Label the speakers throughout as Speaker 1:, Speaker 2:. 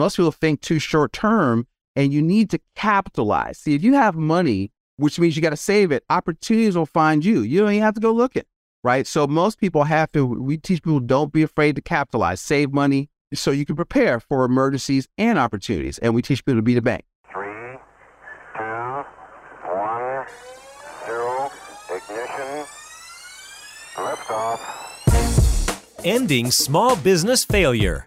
Speaker 1: Most people think too short term and you need to capitalize. See, if you have money, which means you got to save it, opportunities will find you. You don't even have to go looking, right? So most people have to, we teach people don't be afraid to capitalize, save money so you can prepare for emergencies and opportunities. And we teach people to be the bank.
Speaker 2: Three, two, one, zero, ignition, liftoff.
Speaker 3: Ending Small Business Failure.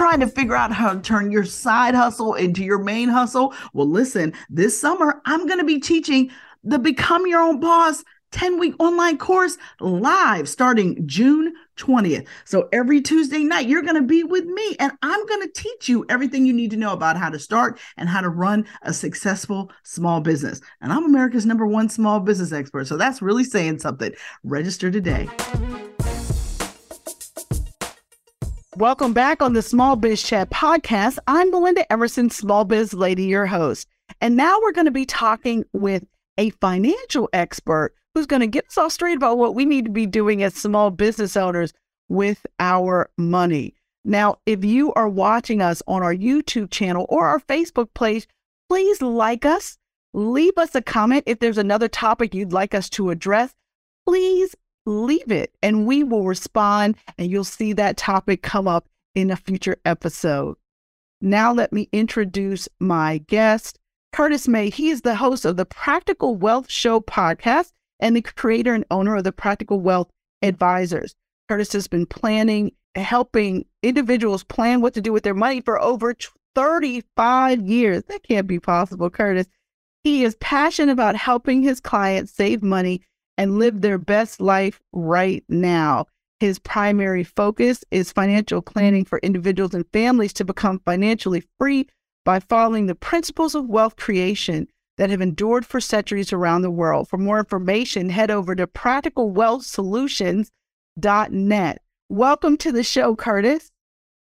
Speaker 4: Trying to figure out how to turn your side hustle into your main hustle? Well, listen, this summer I'm going to be teaching the Become Your Own Boss 10 week online course live starting June 20th. So every Tuesday night, you're going to be with me and I'm going to teach you everything you need to know about how to start and how to run a successful small business. And I'm America's number one small business expert. So that's really saying something. Register today. Welcome back on the Small Biz Chat podcast. I'm Melinda Emerson, Small Biz Lady, your host. And now we're going to be talking with a financial expert who's going to get us all straight about what we need to be doing as small business owners with our money. Now, if you are watching us on our YouTube channel or our Facebook page, please like us, leave us a comment. If there's another topic you'd like us to address, please leave it and we will respond and you'll see that topic come up in a future episode. Now, let me introduce my guest, Curtis May. He is the host of the Practical Wealth Show podcast and the creator and owner of the Practical Wealth Advisors. Curtis has been planning, helping individuals plan what to do with their money for over 35 years. That can't be possible, Curtis. He is passionate about helping his clients save money and live their best life right now. His primary focus is financial planning for individuals and families to become financially free by following the principles of wealth creation that have endured for centuries around the world. For more information, head over to practicalwealthsolutions.net. Welcome to the show, Curtis.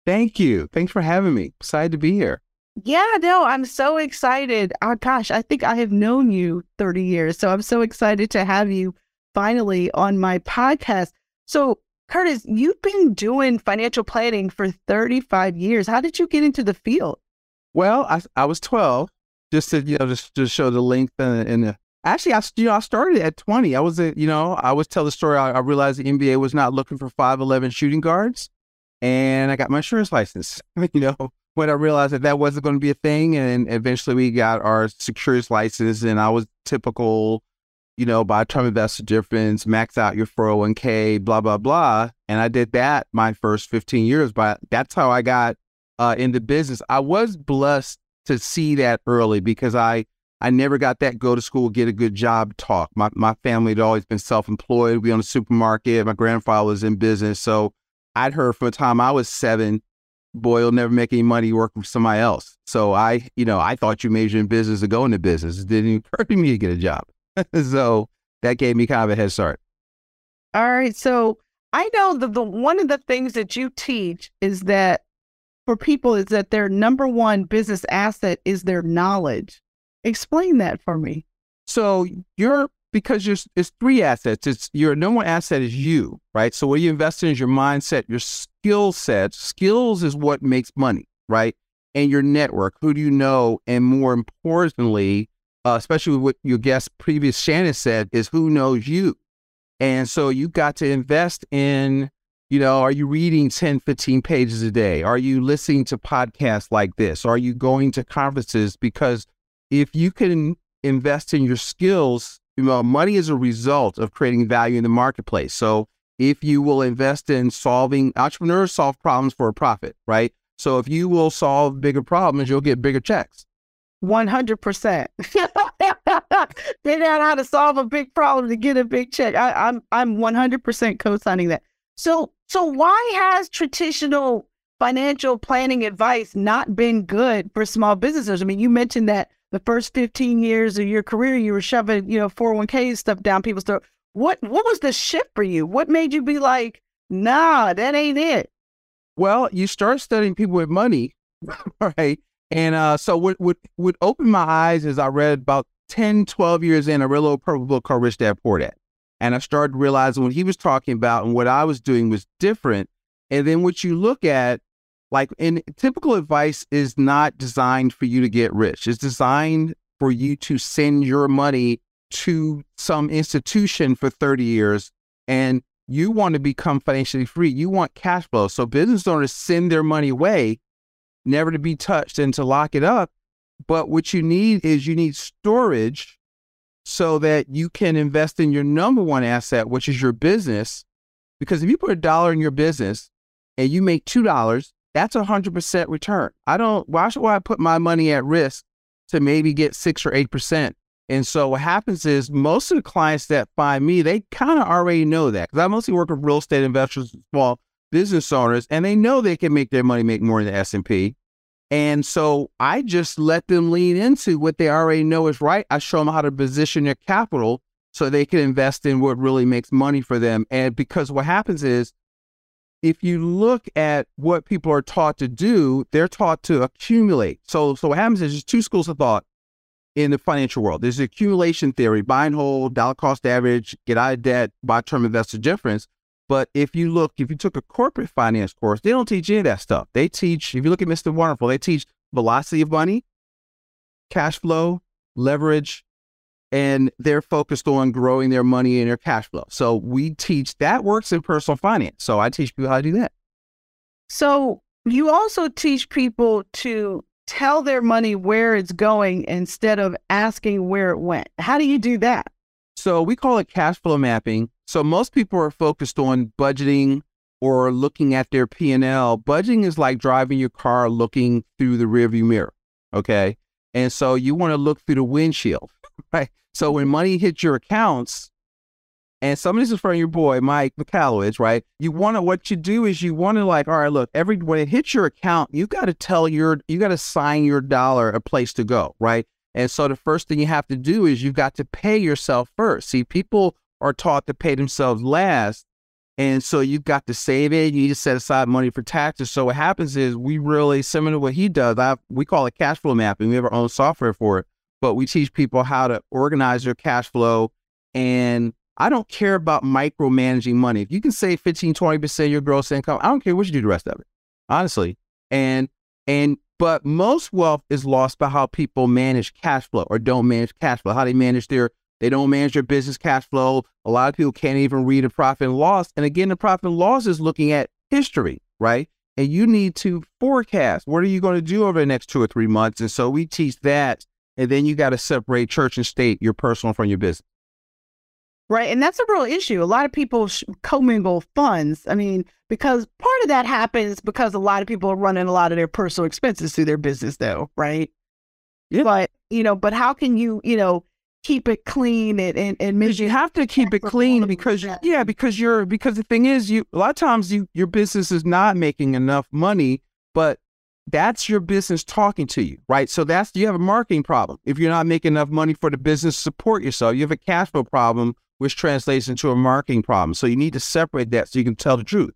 Speaker 1: Thank you. Thanks for having me. Excited to be here.
Speaker 4: Yeah, no, I'm so excited. Oh gosh, I think I have known you 30 years. So I'm so excited to have you finally on my podcast. So, Curtis, you've been doing financial planning for 35 years. How did you get into the field?
Speaker 1: Well, I, I was 12, just to, you know, just to show the length and, and the, actually, I, you know, I started at 20. I was, a, you know, I always tell the story. I, I realized the NBA was not looking for 5'11 shooting guards and I got my insurance license, you know, when I realized that that wasn't going to be a thing. And eventually we got our securities license and I was typical, you know, buy term investor difference, max out your 401k, blah, blah, blah. And I did that my first 15 years, but that's how I got uh, into business. I was blessed to see that early because I, I never got that go to school, get a good job talk. My, my family had always been self employed. We owned a supermarket. My grandfather was in business. So I'd heard from the time I was seven boy, you'll never make any money working for somebody else. So I, you know, I thought you majored in business to go into business. It didn't even occur to me to get a job. so that gave me kind of a head start.
Speaker 4: All right. So I know that the one of the things that you teach is that for people is that their number one business asset is their knowledge. Explain that for me.
Speaker 1: So you're because you're, it's three assets. It's your number one asset is you, right? So what you invest in is your mindset, your skill sets. Skills is what makes money, right? And your network. Who do you know? And more importantly, uh, especially what your guest previous Shannon said, is who knows you. And so you got to invest in, you know, are you reading 10, 15 pages a day? Are you listening to podcasts like this? Are you going to conferences? Because if you can invest in your skills, money is a result of creating value in the marketplace. So if you will invest in solving, entrepreneurs solve problems for a profit, right? So if you will solve bigger problems, you'll get bigger checks.
Speaker 4: 100%. Figure out how to solve a big problem to get a big check. I, I'm I'm 100% co-signing that. So so why has traditional financial planning advice not been good for small businesses? I mean, you mentioned that the first 15 years of your career, you were shoving, you know, 401k stuff down people's throat. What what was the shift for you? What made you be like, nah, that ain't it?
Speaker 1: Well, you start studying people with money, right? And uh, so what would open my eyes as I read about 10, 12 years in, I read a little purple book called Rich Dad Poor Dad. And I started realizing what he was talking about and what I was doing was different. And then what you look at, like in typical advice is not designed for you to get rich. It's designed for you to send your money to some institution for 30 years and you want to become financially free. You want cash flow. So business owners send their money away, never to be touched and to lock it up. But what you need is you need storage so that you can invest in your number one asset, which is your business. Because if you put a dollar in your business and you make $2, that's a 100% return. I don't, why should I put my money at risk to maybe get six or 8%? And so what happens is most of the clients that find me, they kind of already know that because I mostly work with real estate investors, small business owners, and they know they can make their money make more than the S&P. And so I just let them lean into what they already know is right. I show them how to position their capital so they can invest in what really makes money for them. And because what happens is if you look at what people are taught to do, they're taught to accumulate. So so what happens is there's two schools of thought in the financial world. There's accumulation theory, buy and hold, dollar cost average, get out of debt, buy term investor difference. But if you look, if you took a corporate finance course, they don't teach any of that stuff. They teach, if you look at Mr. Wonderful, they teach velocity of money, cash flow, leverage, and they're focused on growing their money and their cash flow. So we teach that works in personal finance. So I teach people how to do that.
Speaker 4: So you also teach people to tell their money where it's going instead of asking where it went. How do you do that?
Speaker 1: So we call it cash flow mapping. So most people are focused on budgeting or looking at their P&L. Budgeting is like driving your car looking through the rearview mirror, okay? And so you want to look through the windshield, right? So when money hits your accounts, and some of this is from your boy Mike Michalowicz, right? You want to what you do is you want to like, all right, look, every when it hits your account, you got to tell your, you got to sign your dollar a place to go, right? And so the first thing you have to do is you've got to pay yourself first. See, people are taught to pay themselves last, and so you've got to save it. You need to set aside money for taxes. So what happens is we really similar to what he does. I we call it cash flow mapping. We have our own software for it, but we teach people how to organize their cash flow and I don't care about micromanaging money. If you can save 15, 20% of your gross income, I don't care what you do the rest of it, honestly. And, and, but most wealth is lost by how people manage cash flow or don't manage cash flow, how they manage their, they don't manage their business cash flow. A lot of people can't even read a profit and loss. And again, the profit and loss is looking at history, right? And you need to forecast what are you going to do over the next two or three months. And so we teach that. And then you got to separate church and state, your personal from your business.
Speaker 4: Right. And that's a real issue. A lot of people sh- commingle funds. I mean, because part of that happens because a lot of people are running a lot of their personal expenses through their business, though. Right.
Speaker 1: Yeah.
Speaker 4: But, you know, but how can you, you know, keep it clean and, and, and
Speaker 1: Because you have to keep it clean because
Speaker 4: Yeah.
Speaker 1: yeah, because you're because the thing is you a lot of times you your business is not making enough money, but that's your business talking to you, right? So that's you have a marketing problem. If you're not making enough money for the business to support yourself, you have a cash flow problem, which translates into a marketing problem. So you need to separate that so you can tell the truth.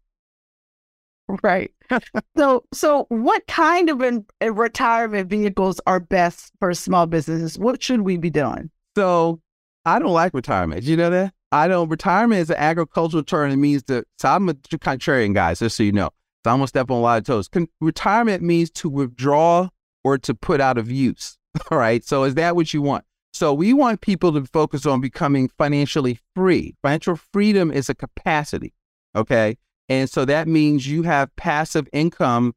Speaker 4: Right. so, so what kind of in, uh, retirement vehicles are best for small businesses? What should we be doing?
Speaker 1: So I don't like retirement. You know that? I don't. Retirement is an agricultural term. It means that. So I'm a contrarian guy, just so you know. So I'm gonna step on a lot of toes. Con- retirement means to withdraw or to put out of use. All right. So is that what you want? So we want people to focus on becoming financially free. Financial freedom is a capacity. Okay. And so that means you have passive income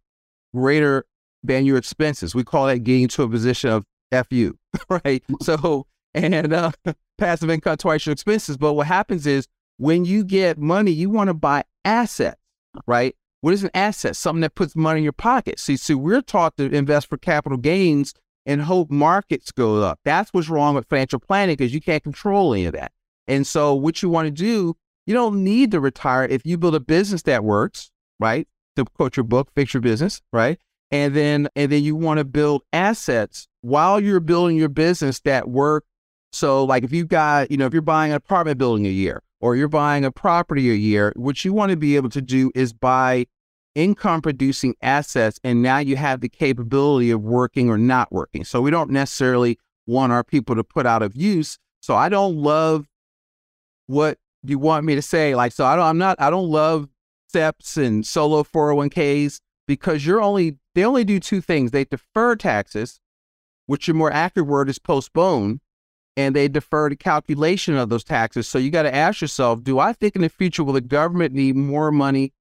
Speaker 1: greater than your expenses. We call that getting to a position of FU, right? So, and uh, passive income twice your expenses. But what happens is when you get money, you want to buy assets, right? What is an asset? Something that puts money in your pocket. See, see, we're taught to invest for capital gains and hope markets go up. That's what's wrong with financial planning because you can't control any of that. And so what you want to do, you don't need to retire if you build a business that works, right? To quote your book, fix your business, right? and then and then you want to build assets while you're building your business that work. So like if you've got, you know, if you're buying an apartment building a year or you're buying a property a year, what you want to be able to do is buy income producing assets and now you have the capability of working or not working. So we don't necessarily want our people to put out of use. So I don't love what you want me to say. Like, so I don't, I'm not, I don't love SEPs and solo 401ks because you're only, they only do two things. They defer taxes, which your more accurate word is postpone, and they defer the calculation of those taxes. So you got to ask yourself, do I think in the future will the government need more money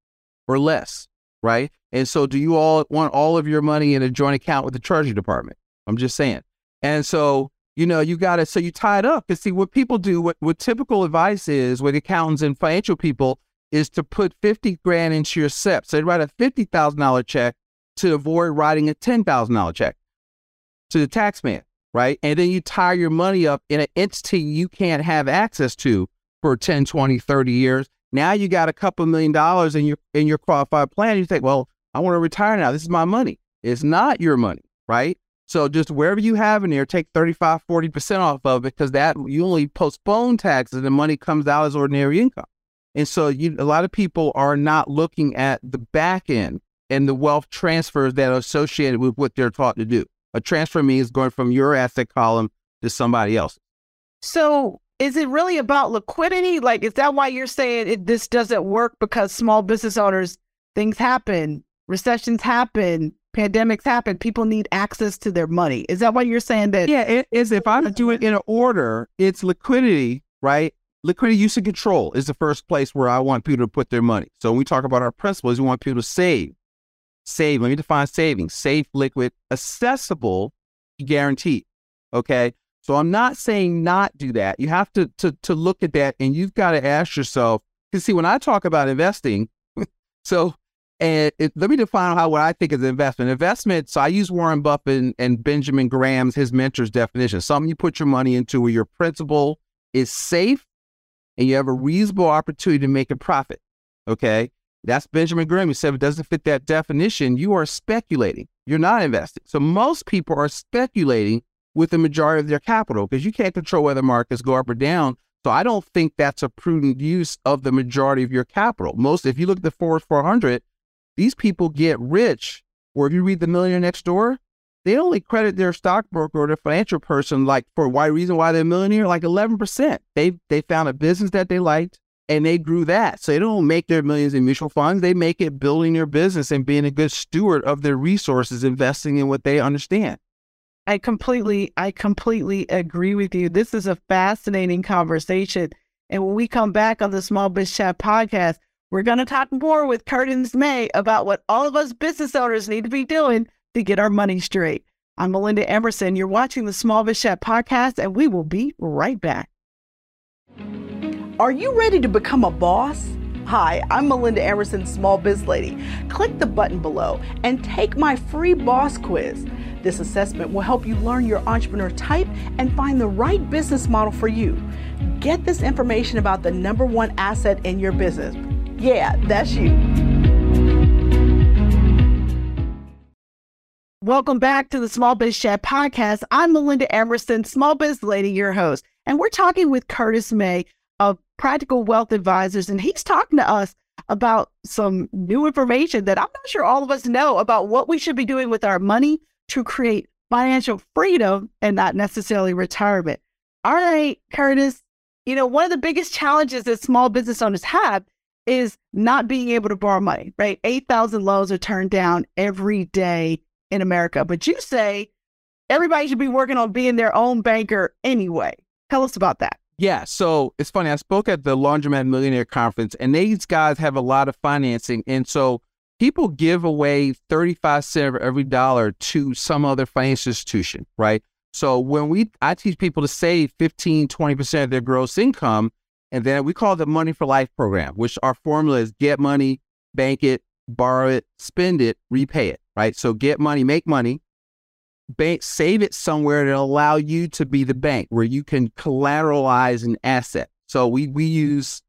Speaker 1: or less? Right. And so do you all want all of your money in a joint account with the Treasury Department? I'm just saying. And so you know, you got to, so you tie it up. Because see, what people do, what, what typical advice is with accountants and financial people is to put 50 grand into your SEP. So they write a $50,000 check to avoid writing a $10,000 check to the tax man, right? And then you tie your money up in an entity you can't have access to for 10, 20, 30 years. Now you got a couple million dollars in your in your qualified plan. You think, well, I want to retire now. This is my money. It's not your money, right? So just wherever you have in there, take 35, 40% off of it because that you only postpone taxes and the money comes out as ordinary income. And so you, a lot of people are not looking at the back end and the wealth transfers that are associated with what they're taught to do. A transfer means going from your asset column to somebody else.
Speaker 4: So is it really about liquidity? Like, is that why you're saying it, this doesn't work because small business owners, things happen, recessions happen, pandemics happen, people need access to their money. Is that why you're saying that?
Speaker 1: Yeah, it is. If I'm doing in an order, it's liquidity, right? Liquidity use and control is the first place where I want people to put their money. So when we talk about our principles, we want people to save. Save. Let me define saving. Safe, liquid, accessible, guaranteed. Okay. So I'm not saying not do that. You have to to to look at that and you've got to ask yourself, because see, when I talk about investing, so and it, let me define how what I think is investment. Investment. So I use Warren Buffett and, and, Benjamin Graham's his mentor's definition. Something you put your money into where your principal is safe and you have a reasonable opportunity to make a profit. Okay, that's Benjamin Graham. He said if it doesn't fit that definition, you are speculating. You're not investing. So most people are speculating with the majority of their capital because you can't control whether markets go up or down. So I don't think that's a prudent use of the majority of your capital. Most, if you look at the Forbes 400, these people get rich. Or if you read The Millionaire Next Door, they only credit their stockbroker or their financial person like for why reason why they're a millionaire, like 11%. They they found a business that they liked and they grew that. So they don't make their millions in mutual funds. They make it building their business and being a good steward of their resources, investing in what they understand.
Speaker 4: I completely, I completely agree with you. This is a fascinating conversation. And when we come back on the Small Biz Chat podcast, we're going to talk more with Curtis May about what all of us business owners need to be doing to get our money straight. I'm Melinda Emerson. You're watching the Small Biz Chat podcast, and we will be right back. Are you ready to become a boss? Hi, I'm Melinda Emerson, Small Biz Lady. Click the button below and take my free boss quiz. This assessment will help you learn your entrepreneur type and find the right business model for you. Get this information about the number one asset in your business yeah, that's you. Welcome back to the Small Biz Chat podcast. I'm Melinda Emerson, Small Biz Lady, your host. And we're talking with Curtis May Practical Wealth Advisors. And he's talking to us about some new information that I'm not sure all of us know about what we should be doing with our money to create financial freedom and not necessarily retirement. All right, Curtis, you know, one of the biggest challenges that small business owners have is not being able to borrow money, right? 8,000 loans are turned down every day in America. But you say everybody should be working on being their own banker anyway. Tell us about that.
Speaker 1: Yeah, so it's funny. I spoke at the Laundromat Millionaire Conference, and these guys have a lot of financing. And so people give away 35 cents of every dollar to some other financial institution, right? So when we, I teach people to save 15, 20% of their gross income, and then we call the Money for Life program, which our formula is get money, bank it, borrow it, spend it, repay it, right? So get money, make money, bank, save it somewhere to allow you to be the bank where you can collateralize an asset. So we we use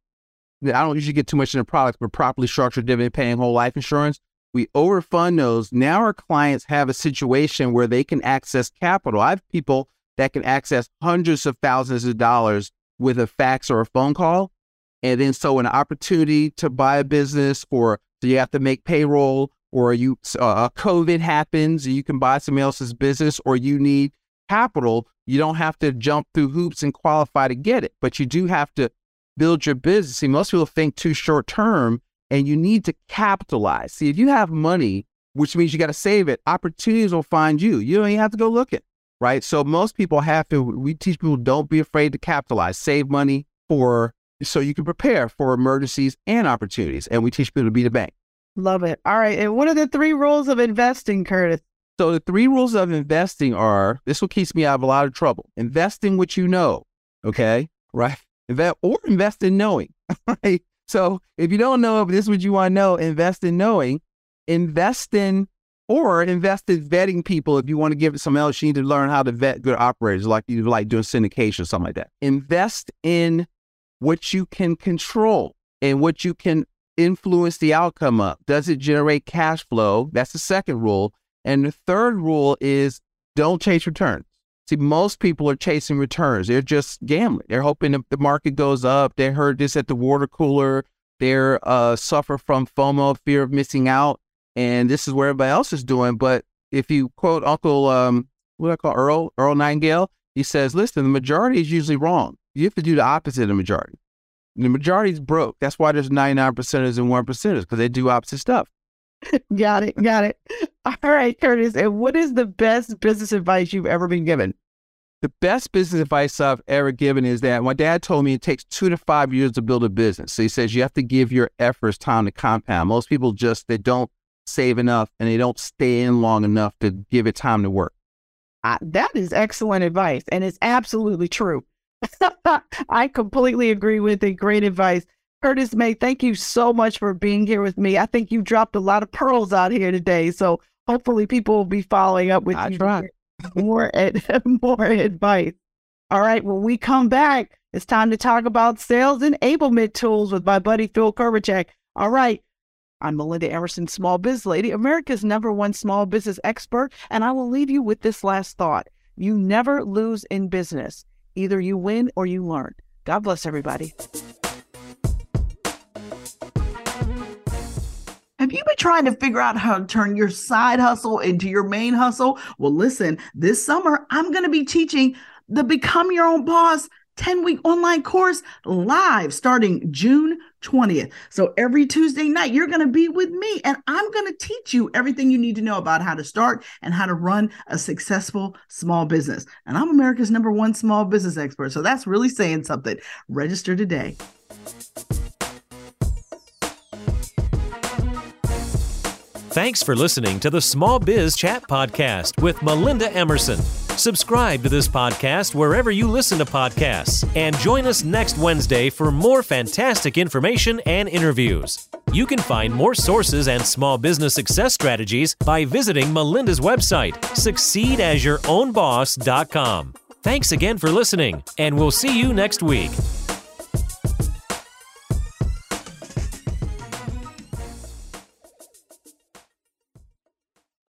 Speaker 1: I don't usually get too much in the product, but properly structured dividend paying whole life insurance. We we overfund those. Now our clients have a situation where they can access capital. I have people that can access hundreds of thousands of dollars with a fax or a phone call. And then so an opportunity to buy a business or so you have to make payroll or you uh, COVID happens, you can buy somebody else's business or you need capital. You don't have to jump through hoops and qualify to get it, but you do have to build your business. See, most people think too short term and you need to capitalize. See, if you have money, which means you got to save it, opportunities will find you. You don't even have to go looking, right? So most people have to, we teach people don't be afraid to capitalize, save money for so you can prepare for emergencies and opportunities. And we teach people to be the bank.
Speaker 4: Love it. All right. And what are the three rules of investing, Curtis?
Speaker 1: So the three rules of investing are this will keep me out of a lot of trouble. Investing what you know. Okay. Right. Invest or invest in knowing. Right. So if you don't know if this is what you want to know, invest in knowing. Invest in or invest in vetting people. If you want to give it some else, you need to learn how to vet good operators, like you like doing syndication or something like that. Invest in what you can control and what you can influence the outcome of. Does it generate cash flow? That's the second rule. And the third rule is don't chase returns. See, most people are chasing returns. They're just gambling. They're hoping the market goes up. They heard this at the water cooler. They're uh, suffer from FOMO, fear of missing out, and this is where everybody else is doing. But if you quote Uncle, um, what do I call Earl Earl Nightingale, he says, "Listen, the majority is usually wrong. You have to do the opposite of the majority. The majority's broke. That's why there's 99 percenters and one percenters because they do opposite stuff.
Speaker 4: got it. Got it. All right, Curtis. And what is the best business advice you've ever been given?
Speaker 1: The best business advice I've ever given is that my dad told me it takes two to five years to build a business. So he says you have to give your efforts time to compound. Most people just they don't save enough and they don't stay in long enough to give it time to work.
Speaker 4: Uh, that is excellent advice, and it's absolutely true. I completely agree with it. Great advice. Curtis May, thank you so much for being here with me. I think you dropped a lot of pearls out here today. So hopefully people will be following up with
Speaker 1: I
Speaker 4: you
Speaker 1: tried.
Speaker 4: more ad- more advice. All right, when we come back, it's time to talk about sales enablement tools with my buddy Phil Korbachek. All right. I'm Melinda Emerson, small biz lady, America's number one small business expert, and I will leave you with this last thought. You never lose in business. Either you win or you learn. God bless everybody.
Speaker 5: Have you been trying to figure out how to turn your side hustle into your main hustle? Well, listen, this summer I'm going to be teaching the Become Your Own Boss 10 week online course live starting June 20th. So every Tuesday night, you're going to be with me and I'm going to teach you everything you need to know about how to start and how to run a successful small business. And I'm America's number one small business expert. So that's really saying something. Register today.
Speaker 3: Thanks for listening to the Small Biz Chat Podcast with Melinda Emerson. Subscribe to this podcast wherever you listen to podcasts and join us next Wednesday for more fantastic information and interviews. You can find more sources and small business success strategies by visiting Melinda's website, succeedasyourownboss.com. Thanks again for listening, and we'll see you next week.